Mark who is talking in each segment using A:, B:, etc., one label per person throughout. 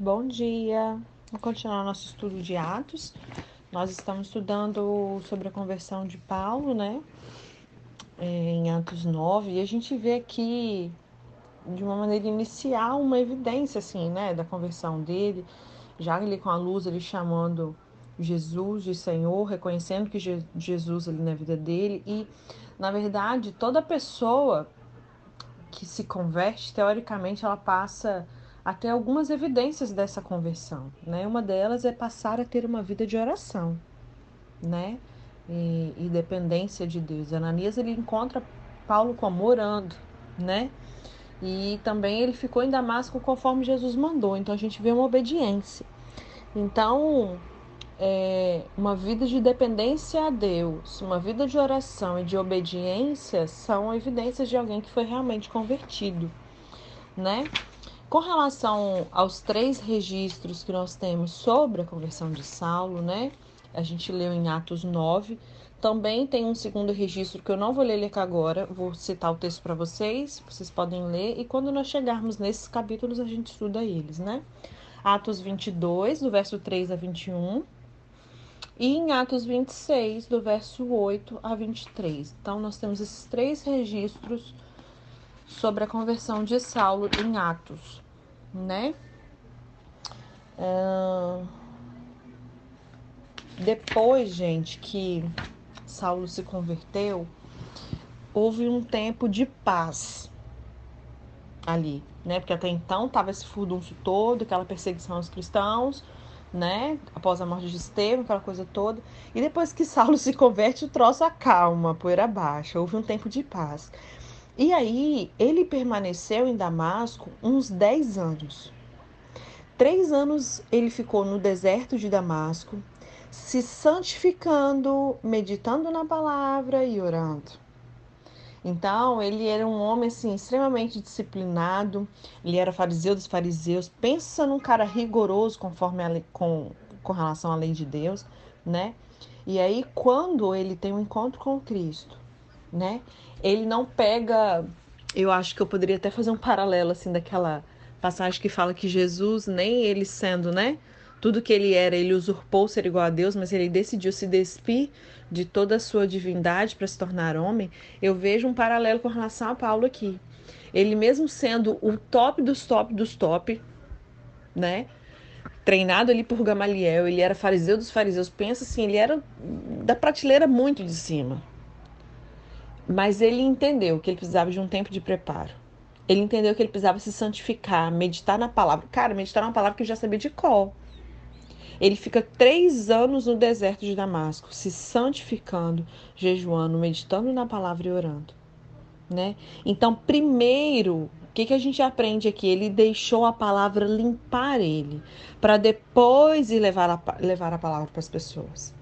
A: Bom dia. Vamos continuar nosso estudo de Atos. Nós estamos estudando sobre a conversão de Paulo, né? É, em Atos 9, e a gente vê aqui de uma maneira inicial uma evidência assim, né, da conversão dele, já ali com a luz ele chamando Jesus de Senhor, reconhecendo que Jesus ali na vida dele e na verdade toda pessoa que se converte, teoricamente, ela passa até algumas evidências dessa conversão, né? Uma delas é passar a ter uma vida de oração, né? E, e dependência de Deus. Ananias ele encontra Paulo como orando, né? E também ele ficou em Damasco conforme Jesus mandou. Então a gente vê uma obediência. Então, é, uma vida de dependência a Deus, uma vida de oração e de obediência são evidências de alguém que foi realmente convertido, né? Com relação aos três registros que nós temos sobre a conversão de Saulo, né? A gente leu em Atos 9. Também tem um segundo registro que eu não vou ler aqui agora, vou citar o texto para vocês, vocês podem ler, e quando nós chegarmos nesses capítulos a gente estuda eles, né? Atos 22, do verso 3 a 21, e em Atos 26, do verso 8 a 23. Então, nós temos esses três registros sobre a conversão de Saulo em Atos, né? Uh... Depois, gente, que Saulo se converteu, houve um tempo de paz ali, né? Porque até então tava esse furdunço todo, aquela perseguição aos cristãos, né? Após a morte de Estevão, aquela coisa toda. E depois que Saulo se converte, o troço acalma, poeira baixa. Houve um tempo de paz. E aí, ele permaneceu em Damasco uns 10 anos. Três anos ele ficou no deserto de Damasco, se santificando, meditando na palavra e orando. Então, ele era um homem assim extremamente disciplinado, ele era fariseu dos fariseus. Pensa num cara rigoroso conforme a com, com relação à lei de Deus, né? E aí, quando ele tem um encontro com Cristo, né? Ele não pega. Eu acho que eu poderia até fazer um paralelo assim daquela passagem que fala que Jesus, nem ele sendo, né? Tudo que ele era, ele usurpou ser igual a Deus, mas ele decidiu se despir de toda a sua divindade para se tornar homem. Eu vejo um paralelo com relação a Paulo aqui. Ele mesmo sendo o top dos top dos top, né? Treinado ali por Gamaliel, ele era fariseu dos fariseus. Pensa assim, ele era da prateleira muito de cima. Mas ele entendeu que ele precisava de um tempo de preparo. Ele entendeu que ele precisava se santificar, meditar na palavra. Cara, meditar na palavra que eu já sabia de cor. Ele fica três anos no deserto de Damasco, se santificando, jejuando, meditando na palavra e orando. Né? Então, primeiro, o que, que a gente aprende aqui? Ele deixou a palavra limpar ele, para depois levar a, levar a palavra para as pessoas.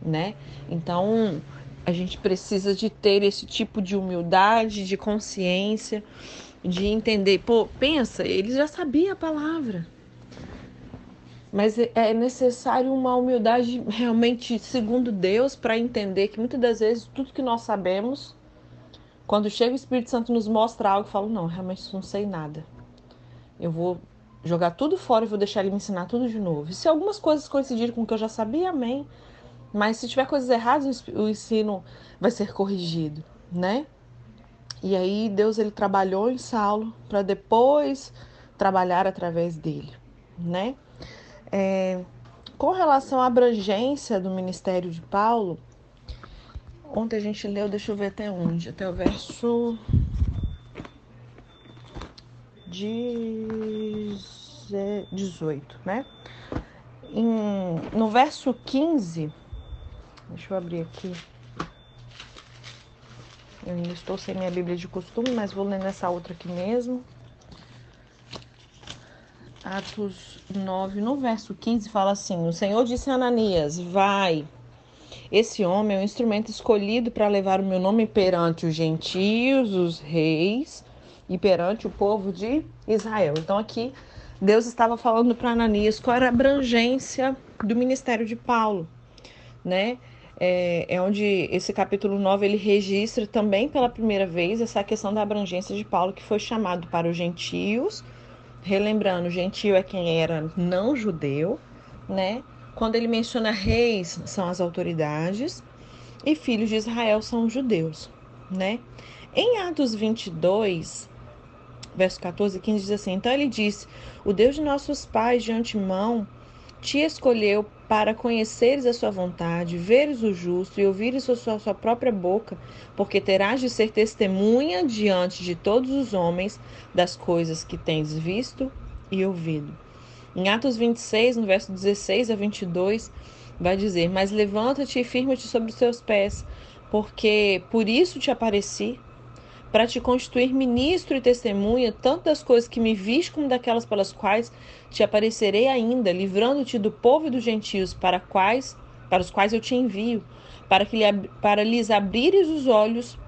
A: Né? Então, a gente precisa de ter esse tipo de humildade, de consciência, de entender. Pô, pensa, ele já sabia a palavra. Mas é, é necessário uma humildade realmente segundo Deus para entender que muitas das vezes tudo que nós sabemos, quando chega o Espírito Santo nos mostra algo, eu falo, não, realmente não sei nada. Eu vou jogar tudo fora e vou deixar ele me ensinar tudo de novo. E se algumas coisas coincidirem com o que eu já sabia, amém. Mas se tiver coisas erradas, o ensino vai ser corrigido, né? E aí Deus ele trabalhou em Saulo para depois trabalhar através dele, né? É, com relação à abrangência do ministério de Paulo, ontem a gente leu, deixa eu ver até onde, até o verso 18, né? Em, no verso 15, deixa eu abrir aqui. Eu ainda estou sem minha Bíblia de costume, mas vou ler nessa outra aqui mesmo. Atos 9, no verso 15, fala assim: O Senhor disse a Ananias: Vai, esse homem é um instrumento escolhido para levar o meu nome perante os gentios, os reis e perante o povo de Israel. Então, aqui, Deus estava falando para Ananias qual era a abrangência do ministério de Paulo, né? É, é, onde esse capítulo 9 ele registra também pela primeira vez essa questão da abrangência de Paulo, que foi chamado para os gentios relembrando, gentio é quem era não judeu, né? Quando ele menciona reis, são as autoridades, e filhos de Israel são os judeus, né? Em Atos 22, verso 14 e 15 diz assim: Então ele disse: O Deus de nossos pais de antemão te escolheu para conheceres a sua vontade, veres o justo e ouvires a sua, sua própria boca, porque terás de ser testemunha diante de todos os homens das coisas que tens visto e ouvido. Em Atos 26, no verso 16 a 22, vai dizer: Mas levanta-te e firma-te sobre os teus pés, porque por isso te apareci, para te constituir ministro e testemunha, tanto das coisas que me viste como daquelas pelas quais te aparecerei ainda, livrando-te do povo e dos gentios, para quais para os quais eu te envio, para que para lhes abrires os olhos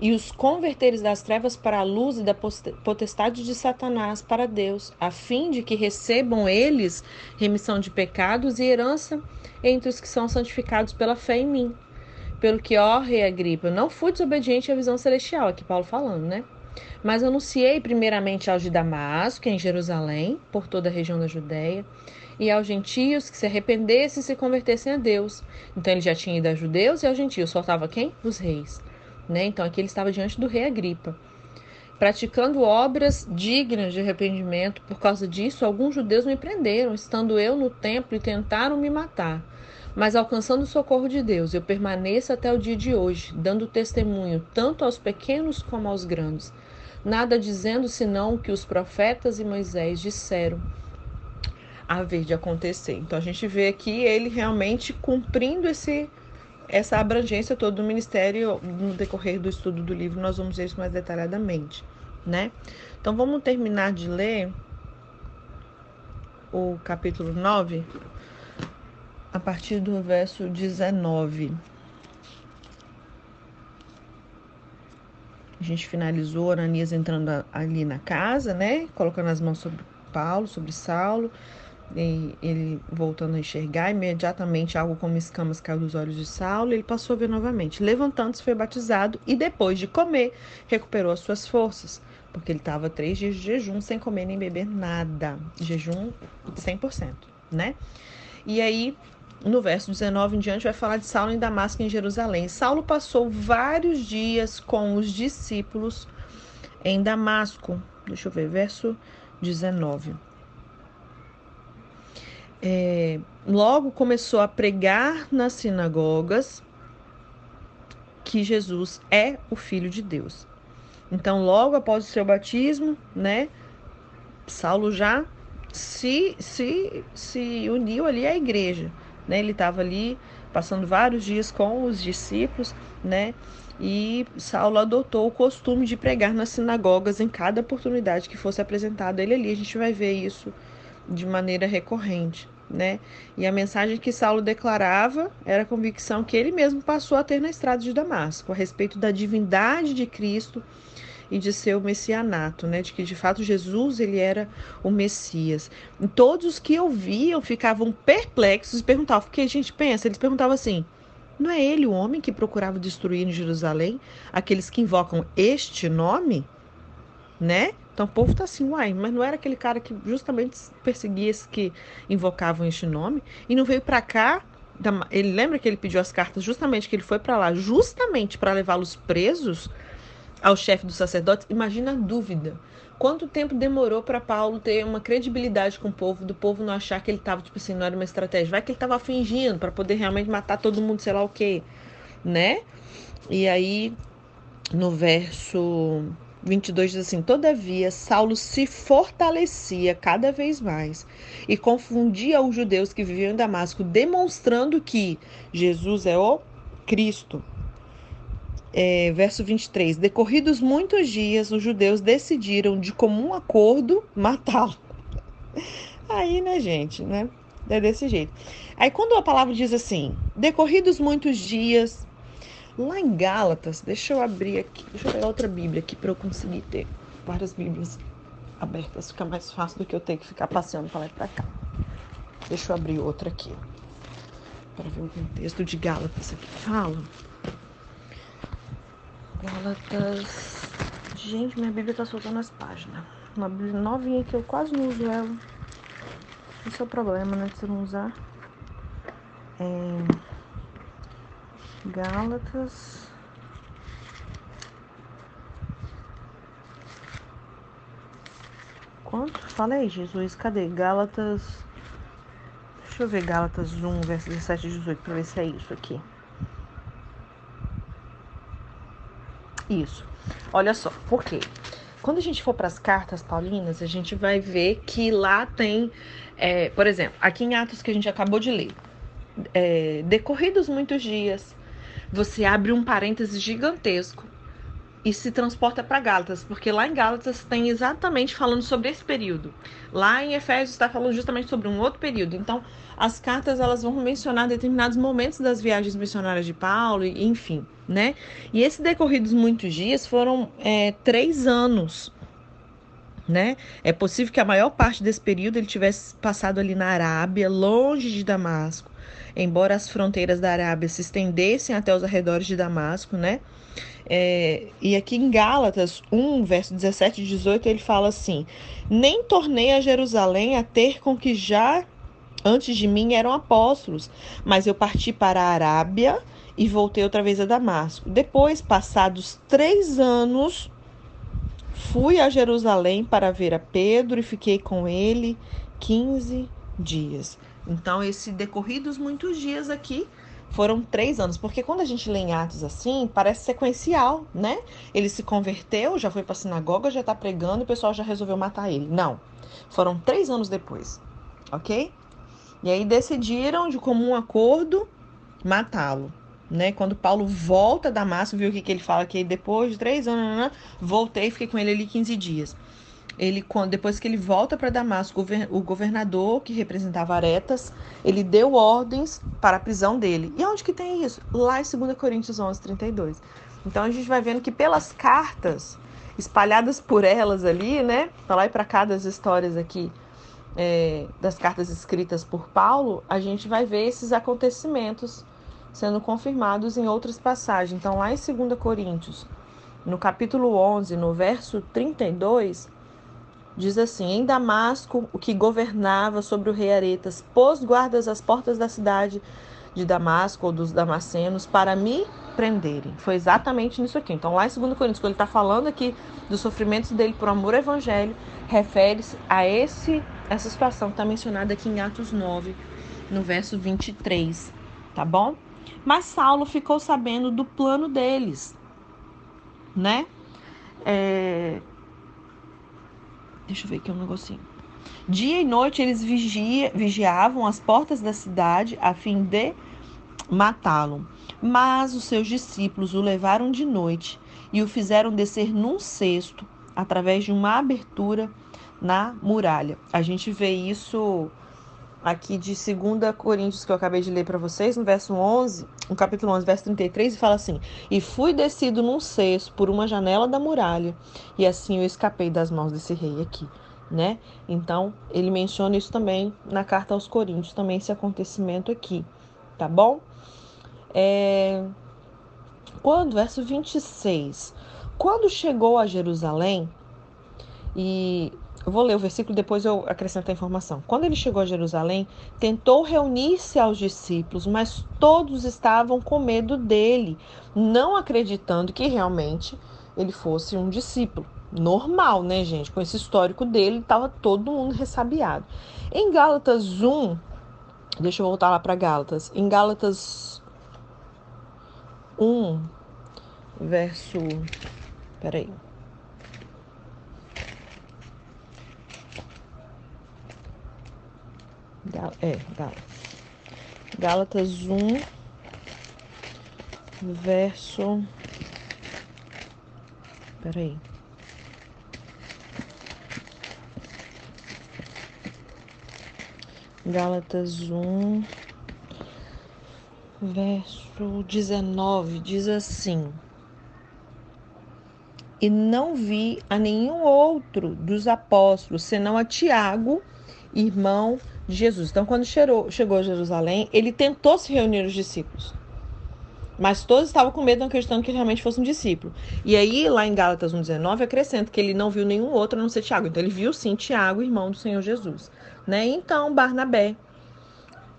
A: e os converteres das trevas para a luz e da potestade de Satanás para Deus, a fim de que recebam eles remissão de pecados e herança entre os que são santificados pela fé em mim. Pelo que, rei Agripa, não fui desobediente à visão celestial, aqui Paulo falando, né? Mas anunciei primeiramente aos de Damasco, em Jerusalém, por toda a região da Judéia, e aos gentios que se arrependessem e se convertessem a Deus. Então ele já tinha ido a judeus e aos gentios, faltava quem? Os reis. Né? Então aqui ele estava diante do rei Agripa. Praticando obras dignas de arrependimento, por causa disso, alguns judeus me prenderam, estando eu no templo, e tentaram me matar. Mas alcançando o socorro de Deus, eu permaneço até o dia de hoje, dando testemunho tanto aos pequenos como aos grandes, nada dizendo senão o que os profetas e Moisés disseram haver de acontecer. Então a gente vê aqui ele realmente cumprindo esse essa abrangência toda do ministério no decorrer do estudo do livro, nós vamos ver isso mais detalhadamente, né? Então vamos terminar de ler o capítulo 9 a partir do verso 19. A gente finalizou Ananias entrando ali na casa, né? Colocando as mãos sobre Paulo, sobre Saulo, e ele voltando a enxergar. Imediatamente, algo como escamas caiu dos olhos de Saulo. Ele passou a ver novamente. Levantando-se, foi batizado e depois de comer, recuperou as suas forças. Porque ele estava três dias de jejum, sem comer nem beber nada. Jejum 100%, né? E aí no verso 19 em diante, vai falar de Saulo em Damasco, em Jerusalém. Saulo passou vários dias com os discípulos em Damasco. Deixa eu ver, verso 19. É, logo começou a pregar nas sinagogas que Jesus é o Filho de Deus. Então, logo após o seu batismo, né, Saulo já se, se, se uniu ali à igreja. Né? Ele estava ali passando vários dias com os discípulos, né? E Saulo adotou o costume de pregar nas sinagogas em cada oportunidade que fosse apresentado ele ali. A gente vai ver isso de maneira recorrente, né? E a mensagem que Saulo declarava era a convicção que ele mesmo passou a ter na estrada de Damasco a respeito da divindade de Cristo e de ser o messianato, né? De que de fato Jesus ele era o Messias. E todos os que ouviam ficavam perplexos e perguntavam, porque a gente pensa, eles perguntavam assim: não é ele o homem que procurava destruir em Jerusalém aqueles que invocam este nome? Né? Então o povo está assim, uai, mas não era aquele cara que justamente perseguia esses que invocavam este nome e não veio para cá? Ele lembra que ele pediu as cartas justamente que ele foi para lá, justamente para levá-los presos ao chefe dos sacerdotes, imagina a dúvida. Quanto tempo demorou para Paulo ter uma credibilidade com o povo, do povo não achar que ele estava, tipo assim, não era uma estratégia. Vai que ele estava fingindo para poder realmente matar todo mundo, sei lá o quê, né? E aí, no verso 22 diz assim: Todavia, Saulo se fortalecia cada vez mais e confundia os judeus que viviam em Damasco, demonstrando que Jesus é o Cristo é, verso 23: Decorridos muitos dias, os judeus decidiram de comum acordo matá-lo. Aí, né, gente, né? É desse jeito. Aí, quando a palavra diz assim, decorridos muitos dias, lá em Gálatas, deixa eu abrir aqui, deixa eu pegar outra Bíblia aqui para eu conseguir ter várias Bíblias abertas, fica mais fácil do que eu ter que ficar passeando para lá e para cá. Deixa eu abrir outra aqui, para ver o contexto de Gálatas aqui. Fala. Gálatas. Gente, minha Bíblia tá soltando as páginas. uma Bíblia novinha que eu quase não uso ela. Esse é o problema, né? De você não usar. É... Gálatas. Quanto? Fala aí, Jesus. Cadê? Gálatas. Deixa eu ver Gálatas 1, verso 17 e 18, para ver se é isso aqui. Isso. Olha só, por quê? Quando a gente for para as cartas paulinas, a gente vai ver que lá tem, é, por exemplo, aqui em Atos que a gente acabou de ler, é, decorridos muitos dias, você abre um parêntese gigantesco e se transporta para Gálatas, porque lá em Gálatas tem exatamente falando sobre esse período. Lá em Efésios está falando justamente sobre um outro período. Então, as cartas elas vão mencionar determinados momentos das viagens missionárias de Paulo, e, enfim, né? E esses decorridos muitos dias foram é, três anos. Né? É possível que a maior parte desse período ele tivesse passado ali na Arábia, longe de Damasco, embora as fronteiras da Arábia se estendessem até os arredores de Damasco, né? É, e aqui em Gálatas 1, verso 17 e 18, ele fala assim: Nem tornei a Jerusalém a ter com que já antes de mim eram apóstolos, mas eu parti para a Arábia e voltei outra vez a Damasco. Depois, passados três anos, fui a Jerusalém para ver a Pedro e fiquei com ele 15 dias. Então, esse decorridos muitos dias aqui foram três anos, porque quando a gente lê em Atos assim, parece sequencial, né? Ele se converteu, já foi para a sinagoga, já está pregando e o pessoal já resolveu matar ele. Não, foram três anos depois, ok? E aí decidiram, de comum acordo, matá-lo. Né? Quando Paulo volta a Damasco, viu o que, que ele fala? Que depois de três anos, voltei e fiquei com ele ali 15 dias ele quando depois que ele volta para Damasco, o governador que representava Aretas, ele deu ordens para a prisão dele. E onde que tem isso? Lá em 2 Coríntios 11, 32. Então a gente vai vendo que pelas cartas espalhadas por elas ali, né, para lá e para cá das histórias aqui é, das cartas escritas por Paulo, a gente vai ver esses acontecimentos sendo confirmados em outras passagens. Então lá em 2 Coríntios, no capítulo 11, no verso 32, Diz assim: Em Damasco, o que governava sobre o rei Aretas pôs guardas às portas da cidade de Damasco ou dos damascenos para me prenderem. Foi exatamente nisso aqui. Então, lá em 2 Coríntios, quando ele está falando aqui dos sofrimentos dele por amor ao evangelho, refere-se a esse, essa situação que está mencionada aqui em Atos 9, no verso 23. Tá bom? Mas Saulo ficou sabendo do plano deles, né? É, Deixa eu ver aqui um negocinho. Dia e noite eles vigia, vigiavam as portas da cidade a fim de matá-lo. Mas os seus discípulos o levaram de noite e o fizeram descer num cesto através de uma abertura na muralha. A gente vê isso aqui de 2 Coríntios que eu acabei de ler para vocês, no verso 11, no capítulo 11, verso 33, e fala assim: "E fui descido num cesto por uma janela da muralha, e assim eu escapei das mãos desse rei aqui", né? Então, ele menciona isso também na carta aos Coríntios, também esse acontecimento aqui, tá bom? É... Quando, verso 26, quando chegou a Jerusalém, e eu vou ler o versículo, depois eu acrescento a informação. Quando ele chegou a Jerusalém, tentou reunir-se aos discípulos, mas todos estavam com medo dele, não acreditando que realmente ele fosse um discípulo. Normal, né, gente? Com esse histórico dele, estava todo mundo ressabiado. Em Gálatas 1, deixa eu voltar lá para Gálatas. Em Gálatas 1, verso. Peraí. É, Gálatas. Gálatas 1, verso. Peraí. Gálatas 1, verso 19, diz assim: E não vi a nenhum outro dos apóstolos, senão a Tiago, irmão Jesus. Então, quando chegou, chegou a Jerusalém, ele tentou se reunir os discípulos. Mas todos estavam com medo, não acreditando que ele realmente fosse um discípulo. E aí, lá em Gálatas 1,19, acrescenta que ele não viu nenhum outro a não ser Tiago. Então, ele viu sim Tiago, irmão do Senhor Jesus. Né? Então, Barnabé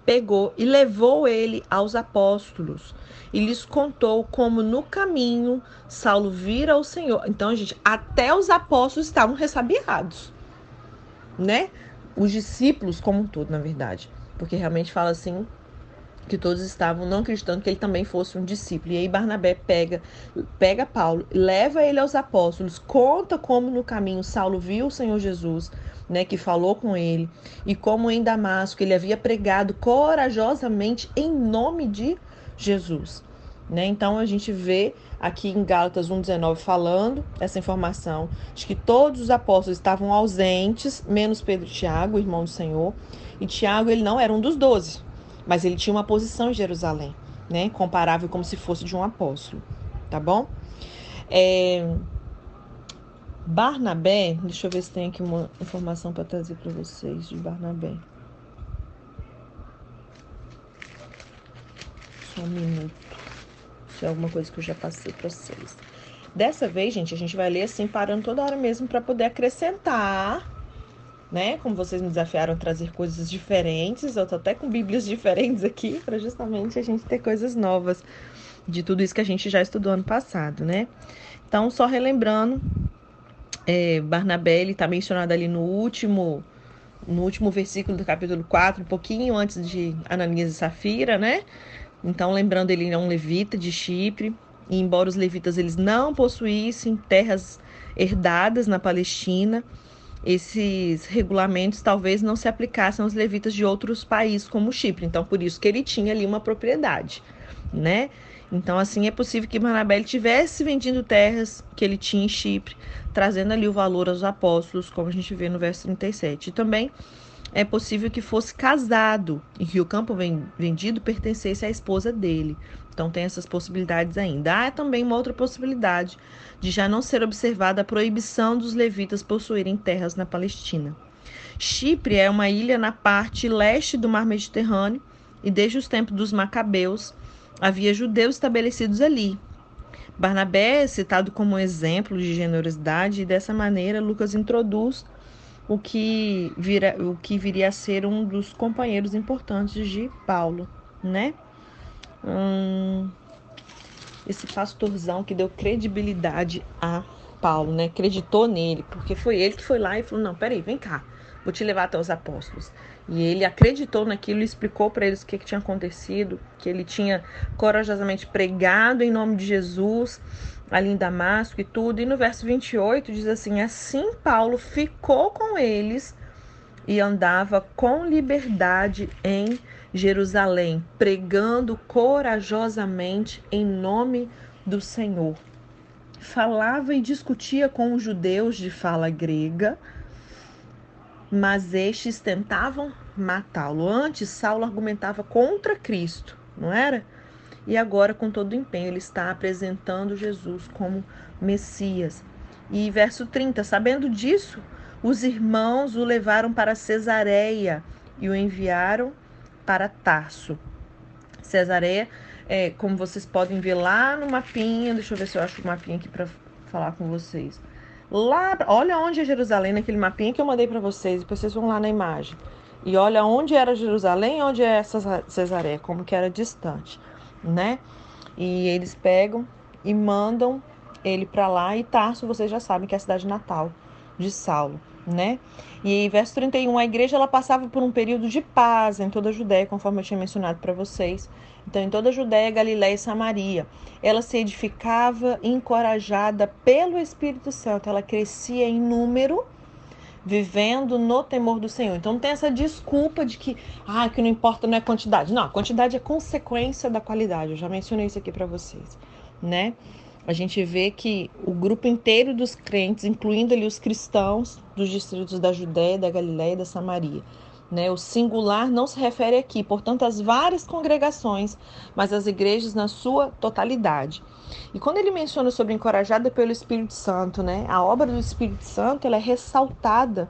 A: pegou e levou ele aos apóstolos e lhes contou como no caminho Saulo vira o Senhor. Então, gente, até os apóstolos estavam ressabiados, né? Os discípulos como um todo, na verdade. Porque realmente fala assim que todos estavam não acreditando que ele também fosse um discípulo. E aí Barnabé pega, pega Paulo, leva ele aos apóstolos, conta como no caminho Saulo viu o Senhor Jesus, né, que falou com ele, e como em Damasco ele havia pregado corajosamente em nome de Jesus. Né? Então a gente vê aqui em Gálatas 1,19 falando essa informação de que todos os apóstolos estavam ausentes, menos Pedro e Tiago, irmão do Senhor. E Tiago ele não era um dos doze, mas ele tinha uma posição em Jerusalém, né? Comparável como se fosse de um apóstolo, tá bom? É... Barnabé, deixa eu ver se tem aqui uma informação para trazer para vocês de Barnabé. Só um minuto. Isso é alguma coisa que eu já passei para vocês. Dessa vez, gente, a gente vai ler assim, parando toda hora mesmo para poder acrescentar né? Como vocês me desafiaram a trazer coisas diferentes, eu tô até com bíblias diferentes aqui para justamente a gente ter coisas novas de tudo isso que a gente já estudou ano passado, né? Então, só relembrando, é, Barnabé está mencionado ali no último no último versículo do capítulo 4, um pouquinho antes de Ananias e Safira, né? Então, lembrando, ele é um levita de Chipre, e embora os levitas eles não possuíssem terras herdadas na Palestina, esses regulamentos talvez não se aplicassem aos levitas de outros países como Chipre. Então, por isso que ele tinha ali uma propriedade, né? Então, assim, é possível que Barnabé tivesse vendido terras que ele tinha em Chipre, trazendo ali o valor aos apóstolos, como a gente vê no verso 37. E também é possível que fosse casado e que o campo vendido pertencesse à esposa dele. Então tem essas possibilidades ainda. Há também uma outra possibilidade de já não ser observada a proibição dos levitas possuírem terras na Palestina. Chipre é uma ilha na parte leste do Mar Mediterrâneo e desde os tempos dos Macabeus havia judeus estabelecidos ali. Barnabé é citado como exemplo de generosidade e dessa maneira Lucas introduz o que, vira, o que viria a ser um dos companheiros importantes de Paulo, né? Hum, esse pastorzão que deu credibilidade a Paulo, né? Acreditou nele, porque foi ele que foi lá e falou: Não, peraí, vem cá, vou te levar até os apóstolos. E ele acreditou naquilo, explicou para eles o que, que tinha acontecido, que ele tinha corajosamente pregado em nome de Jesus ali em Damasco e tudo. E no verso 28 diz assim: Assim Paulo ficou com eles e andava com liberdade em Jerusalém, pregando corajosamente em nome do Senhor. Falava e discutia com os judeus de fala grega, mas estes tentavam matá-lo. Antes, Saulo argumentava contra Cristo, não era? E agora, com todo o empenho, ele está apresentando Jesus como Messias. E verso 30, sabendo disso, os irmãos o levaram para Cesareia e o enviaram para Tarso. Cesareia, é, como vocês podem ver lá no mapinha, deixa eu ver se eu acho o mapinha aqui para falar com vocês. Lá, olha onde é Jerusalém naquele mapinha que eu mandei para vocês, depois vocês vão lá na imagem. E olha onde era Jerusalém, onde é Cesareia, como que era distante, né? E eles pegam e mandam ele para lá e Tarso, vocês já sabem que é a cidade natal de Saulo né? E verso 31, a igreja ela passava por um período de paz em toda a Judéia, conforme eu tinha mencionado para vocês. Então, em toda a Judéia, Galiléia e Samaria, ela se edificava encorajada pelo Espírito Santo, ela crescia em número, vivendo no temor do Senhor. Então, não tem essa desculpa de que, ah, que não importa não é quantidade. Não, a quantidade é consequência da qualidade. Eu já mencionei isso aqui para vocês, né? a gente vê que o grupo inteiro dos crentes, incluindo ali os cristãos dos distritos da Judéia, da Galiléia e da Samaria. Né? O singular não se refere aqui, portanto, às várias congregações, mas às igrejas na sua totalidade. E quando ele menciona sobre encorajada pelo Espírito Santo, né? a obra do Espírito Santo ela é ressaltada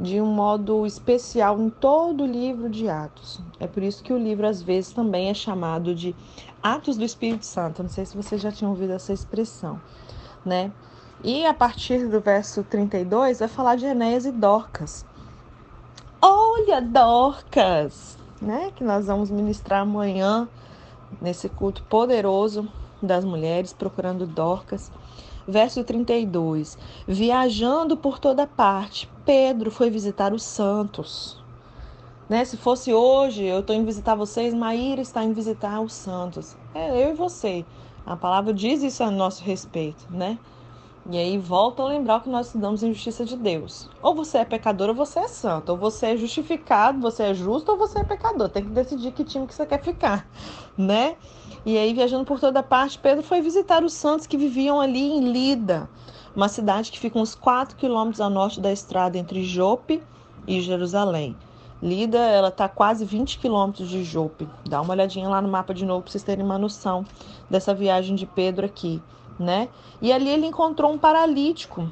A: de um modo especial em todo o livro de Atos. É por isso que o livro às vezes também é chamado de Atos do Espírito Santo. Não sei se vocês já tinham ouvido essa expressão, né? E a partir do verso 32 vai falar de Enéas e Dorcas. Olha, Dorcas, né? Que nós vamos ministrar amanhã nesse culto poderoso das mulheres, procurando Dorcas. Verso 32: Viajando por toda parte, Pedro foi visitar os santos. Né? Se fosse hoje, eu estou indo visitar vocês, Maíra está indo visitar os santos. É eu e você. A palavra diz isso a nosso respeito, né? E aí volta a lembrar o que nós estudamos em justiça de Deus. Ou você é pecador ou você é santo. Ou você é justificado, você é justo ou você é pecador. Tem que decidir que time que você quer ficar, né? E aí, viajando por toda parte, Pedro foi visitar os santos que viviam ali em Lida, uma cidade que fica uns 4 quilômetros a norte da estrada entre Jope e Jerusalém. Lida, ela está quase 20 quilômetros de Jope. Dá uma olhadinha lá no mapa de novo para vocês terem uma noção dessa viagem de Pedro aqui né? E ali ele encontrou um paralítico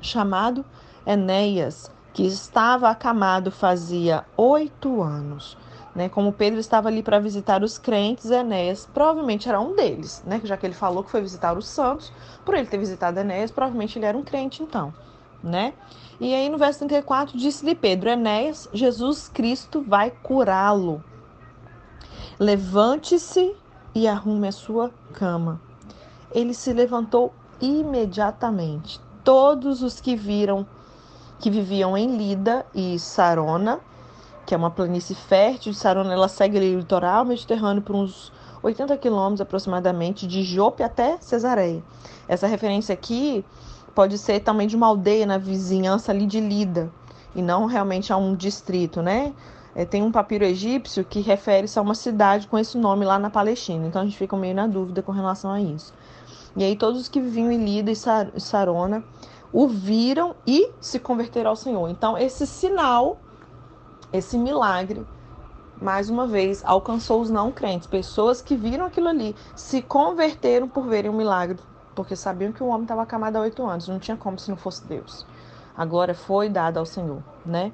A: chamado Enéas, que estava acamado fazia oito anos. Né, como Pedro estava ali para visitar os crentes, Enéas provavelmente era um deles, né, já que ele falou que foi visitar os santos, por ele ter visitado Enéas, provavelmente ele era um crente então, né? E aí no verso 34 disse-lhe Pedro, Enéas, Jesus Cristo vai curá-lo. Levante-se e arrume a sua cama ele se levantou imediatamente. Todos os que viram que viviam em Lida e Sarona, que é uma planície fértil, Sarona ela segue o litoral mediterrâneo por uns 80 quilômetros aproximadamente, de Jope até Cesareia. Essa referência aqui pode ser também de uma aldeia na vizinhança ali de Lida, e não realmente a um distrito, né? É, tem um papiro egípcio que refere-se a uma cidade com esse nome lá na Palestina, então a gente fica meio na dúvida com relação a isso. E aí todos os que viviam em Lida e Sarona o viram e se converteram ao Senhor. Então esse sinal, esse milagre, mais uma vez alcançou os não crentes, pessoas que viram aquilo ali, se converteram por verem o milagre, porque sabiam que o homem estava acamado há oito anos, não tinha como se não fosse Deus. Agora foi dado ao Senhor, né?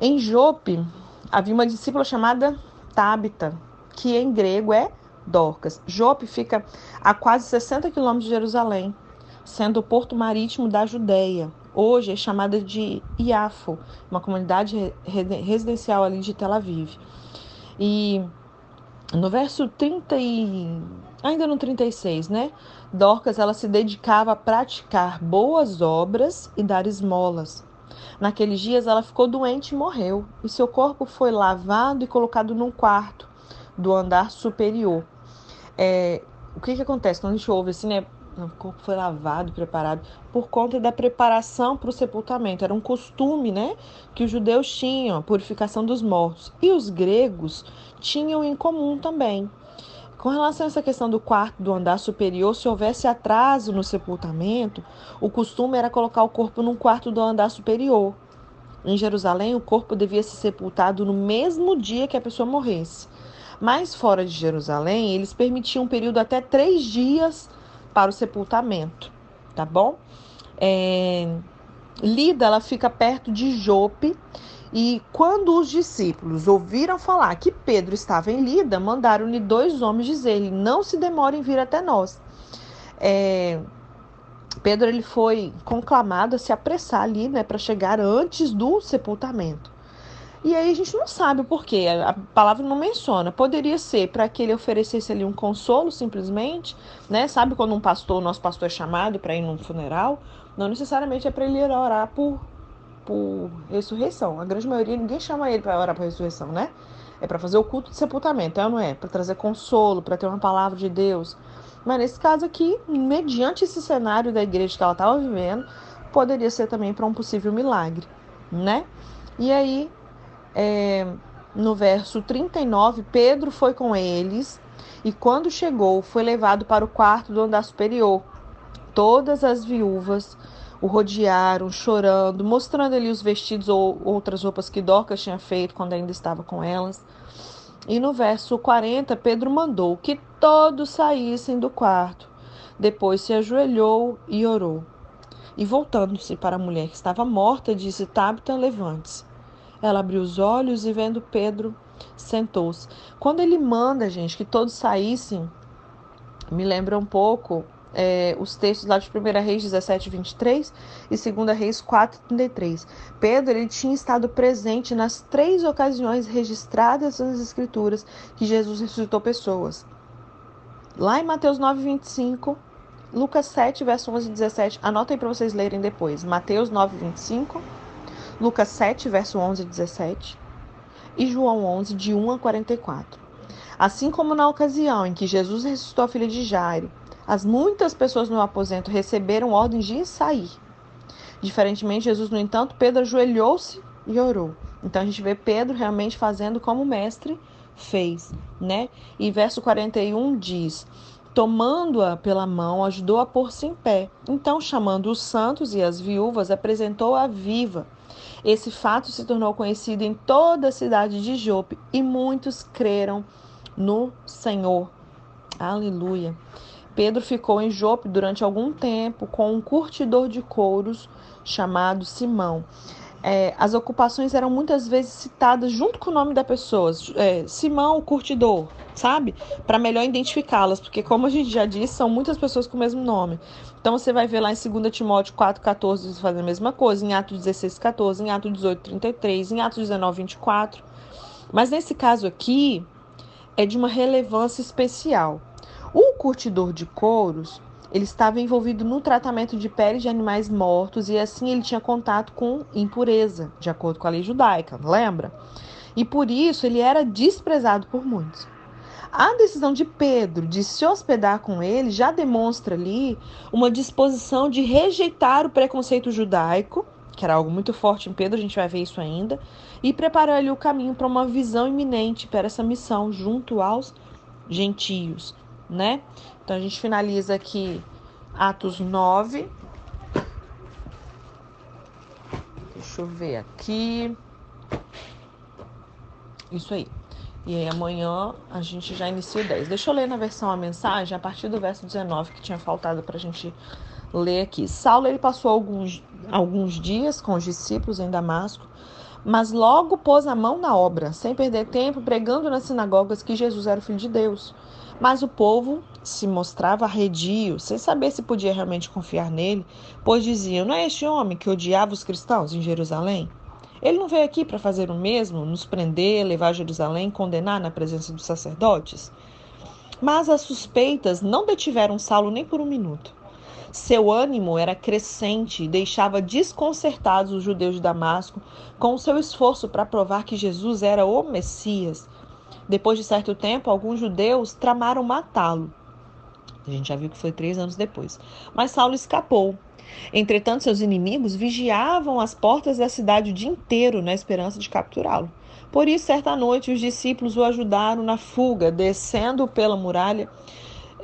A: Em Jope havia uma discípula chamada Tabita, que em grego é Dorcas. Jope fica a quase 60 quilômetros de Jerusalém, sendo o porto marítimo da Judéia. Hoje é chamada de Iafo, uma comunidade residencial ali de Tel Aviv. E no verso 30 e ainda no 36, né? Dorcas ela se dedicava a praticar boas obras e dar esmolas. Naqueles dias ela ficou doente e morreu, e seu corpo foi lavado e colocado num quarto do andar superior. É, o que, que acontece quando a gente ouve assim, né? O corpo foi lavado, preparado, por conta da preparação para o sepultamento. Era um costume, né? Que os judeus tinham, a purificação dos mortos. E os gregos tinham em comum também. Com relação a essa questão do quarto do andar superior, se houvesse atraso no sepultamento, o costume era colocar o corpo num quarto do andar superior. Em Jerusalém, o corpo devia ser sepultado no mesmo dia que a pessoa morresse. Mas fora de Jerusalém, eles permitiam um período até três dias para o sepultamento, tá bom? É... Lida, ela fica perto de Jope, e quando os discípulos ouviram falar que Pedro estava em Lida, mandaram-lhe dois homens dizer-lhe: Não se demore em vir até nós. É... Pedro ele foi conclamado a se apressar ali, né, para chegar antes do sepultamento. E aí a gente não sabe o porquê, a palavra não menciona. Poderia ser para que ele oferecesse ali um consolo simplesmente, né? Sabe quando um pastor, nosso pastor é chamado para ir num funeral? Não necessariamente é para ele orar por, por ressurreição. A grande maioria ninguém chama ele para orar por ressurreição, né? É para fazer o culto de sepultamento, é ou não é? Para trazer consolo, para ter uma palavra de Deus. Mas nesse caso aqui, mediante esse cenário da igreja que ela estava vivendo, poderia ser também para um possível milagre, né? E aí é, no verso 39, Pedro foi com eles e, quando chegou, foi levado para o quarto do andar superior. Todas as viúvas o rodearam, chorando, mostrando-lhe os vestidos ou outras roupas que Dorcas tinha feito quando ainda estava com elas. E no verso 40, Pedro mandou que todos saíssem do quarto. Depois se ajoelhou e orou. E voltando-se para a mulher que estava morta, disse: Tabita, levante-se. Ela abriu os olhos e, vendo Pedro, sentou-se. Quando ele manda, gente, que todos saíssem, me lembra um pouco é, os textos lá de 1 Reis 17, 23 e 2 Reis 4, 33. Pedro ele tinha estado presente nas três ocasiões registradas nas Escrituras que Jesus ressuscitou pessoas. Lá em Mateus 9, 25, Lucas 7, verso 11 e 17. Anotem para vocês lerem depois. Mateus 9, 25, Lucas 7, verso 11 e 17 e João 11, de 1 a 44. Assim como na ocasião em que Jesus ressuscitou a filha de Jairo, as muitas pessoas no aposento receberam ordens de sair. Diferentemente, Jesus, no entanto, Pedro ajoelhou-se e orou. Então a gente vê Pedro realmente fazendo como o mestre fez, né? E verso 41 diz: Tomando-a pela mão, ajudou a pôr-se em pé. Então, chamando os santos e as viúvas, apresentou-a viva. Esse fato se tornou conhecido em toda a cidade de Jope e muitos creram no Senhor. Aleluia. Pedro ficou em Jope durante algum tempo com um curtidor de couros chamado Simão. É, as ocupações eram muitas vezes citadas junto com o nome da pessoa. É, Simão, o curtidor, sabe? Para melhor identificá-las, porque, como a gente já disse, são muitas pessoas com o mesmo nome. Então, você vai ver lá em 2 Timóteo 4,14 fazendo a mesma coisa, em Atos 16,14, em Atos 18,33, em Atos 19, 24. Mas nesse caso aqui, é de uma relevância especial. O curtidor de couros, ele estava envolvido no tratamento de peles de animais mortos e assim ele tinha contato com impureza, de acordo com a lei judaica, lembra? E por isso ele era desprezado por muitos. A decisão de Pedro de se hospedar com ele já demonstra ali uma disposição de rejeitar o preconceito judaico, que era algo muito forte em Pedro, a gente vai ver isso ainda, e preparar ali o caminho para uma visão iminente para essa missão junto aos gentios né? Então a gente finaliza aqui Atos 9. Deixa eu ver aqui. Isso aí. E aí amanhã a gente já inicia o 10. Deixa eu ler na versão a mensagem a partir do verso 19 que tinha faltado para a gente ler aqui. Saulo ele passou alguns, alguns dias com os discípulos em Damasco, mas logo pôs a mão na obra, sem perder tempo, pregando nas sinagogas que Jesus era o Filho de Deus. Mas o povo se mostrava arredio, sem saber se podia realmente confiar nele, pois diziam: Não é este homem que odiava os cristãos em Jerusalém? Ele não veio aqui para fazer o mesmo, nos prender, levar a Jerusalém, condenar na presença dos sacerdotes? Mas as suspeitas não detiveram Saulo nem por um minuto. Seu ânimo era crescente e deixava desconcertados os judeus de Damasco com o seu esforço para provar que Jesus era o Messias depois de certo tempo, alguns judeus tramaram matá-lo. A gente já viu que foi três anos depois. Mas Saulo escapou. Entretanto, seus inimigos vigiavam as portas da cidade o dia inteiro na esperança de capturá-lo. Por isso, certa noite, os discípulos o ajudaram na fuga, descendo pela muralha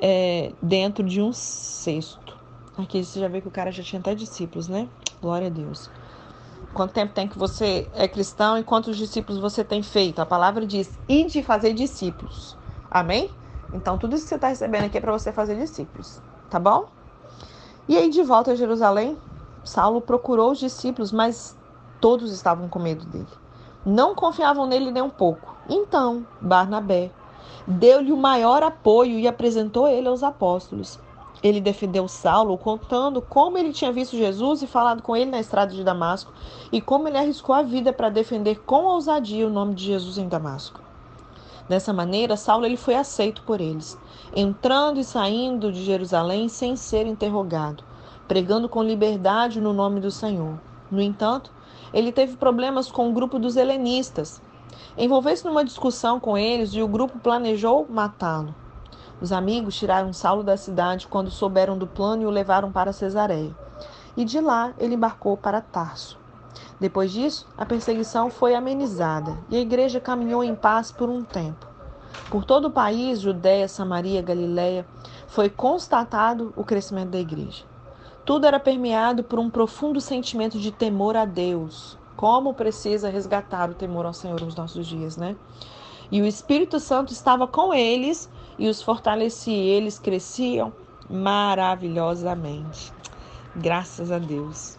A: é, dentro de um cesto. Aqui você já vê que o cara já tinha até discípulos, né? Glória a Deus. Quanto tempo tem que você é cristão e quantos discípulos você tem feito? A palavra diz: e de fazer discípulos. Amém? Então, tudo isso que você está recebendo aqui é para você fazer discípulos, tá bom? E aí, de volta a Jerusalém, Saulo procurou os discípulos, mas todos estavam com medo dele. Não confiavam nele nem um pouco. Então, Barnabé deu-lhe o maior apoio e apresentou ele aos apóstolos. Ele defendeu Saulo contando como ele tinha visto Jesus e falado com ele na estrada de Damasco e como ele arriscou a vida para defender com ousadia o nome de Jesus em Damasco. Dessa maneira, Saulo ele foi aceito por eles, entrando e saindo de Jerusalém sem ser interrogado, pregando com liberdade no nome do Senhor. No entanto, ele teve problemas com o grupo dos helenistas. Envolveu-se numa discussão com eles e o grupo planejou matá-lo. Os amigos tiraram Saulo da cidade quando souberam do plano e o levaram para Cesareia. E de lá ele embarcou para Tarso. Depois disso, a perseguição foi amenizada e a igreja caminhou em paz por um tempo. Por todo o país, Judéia, Samaria, Galiléia, foi constatado o crescimento da igreja. Tudo era permeado por um profundo sentimento de temor a Deus. Como precisa resgatar o temor ao Senhor nos nossos dias, né? E o Espírito Santo estava com eles e os fortalecia, eles cresciam maravilhosamente. Graças a Deus.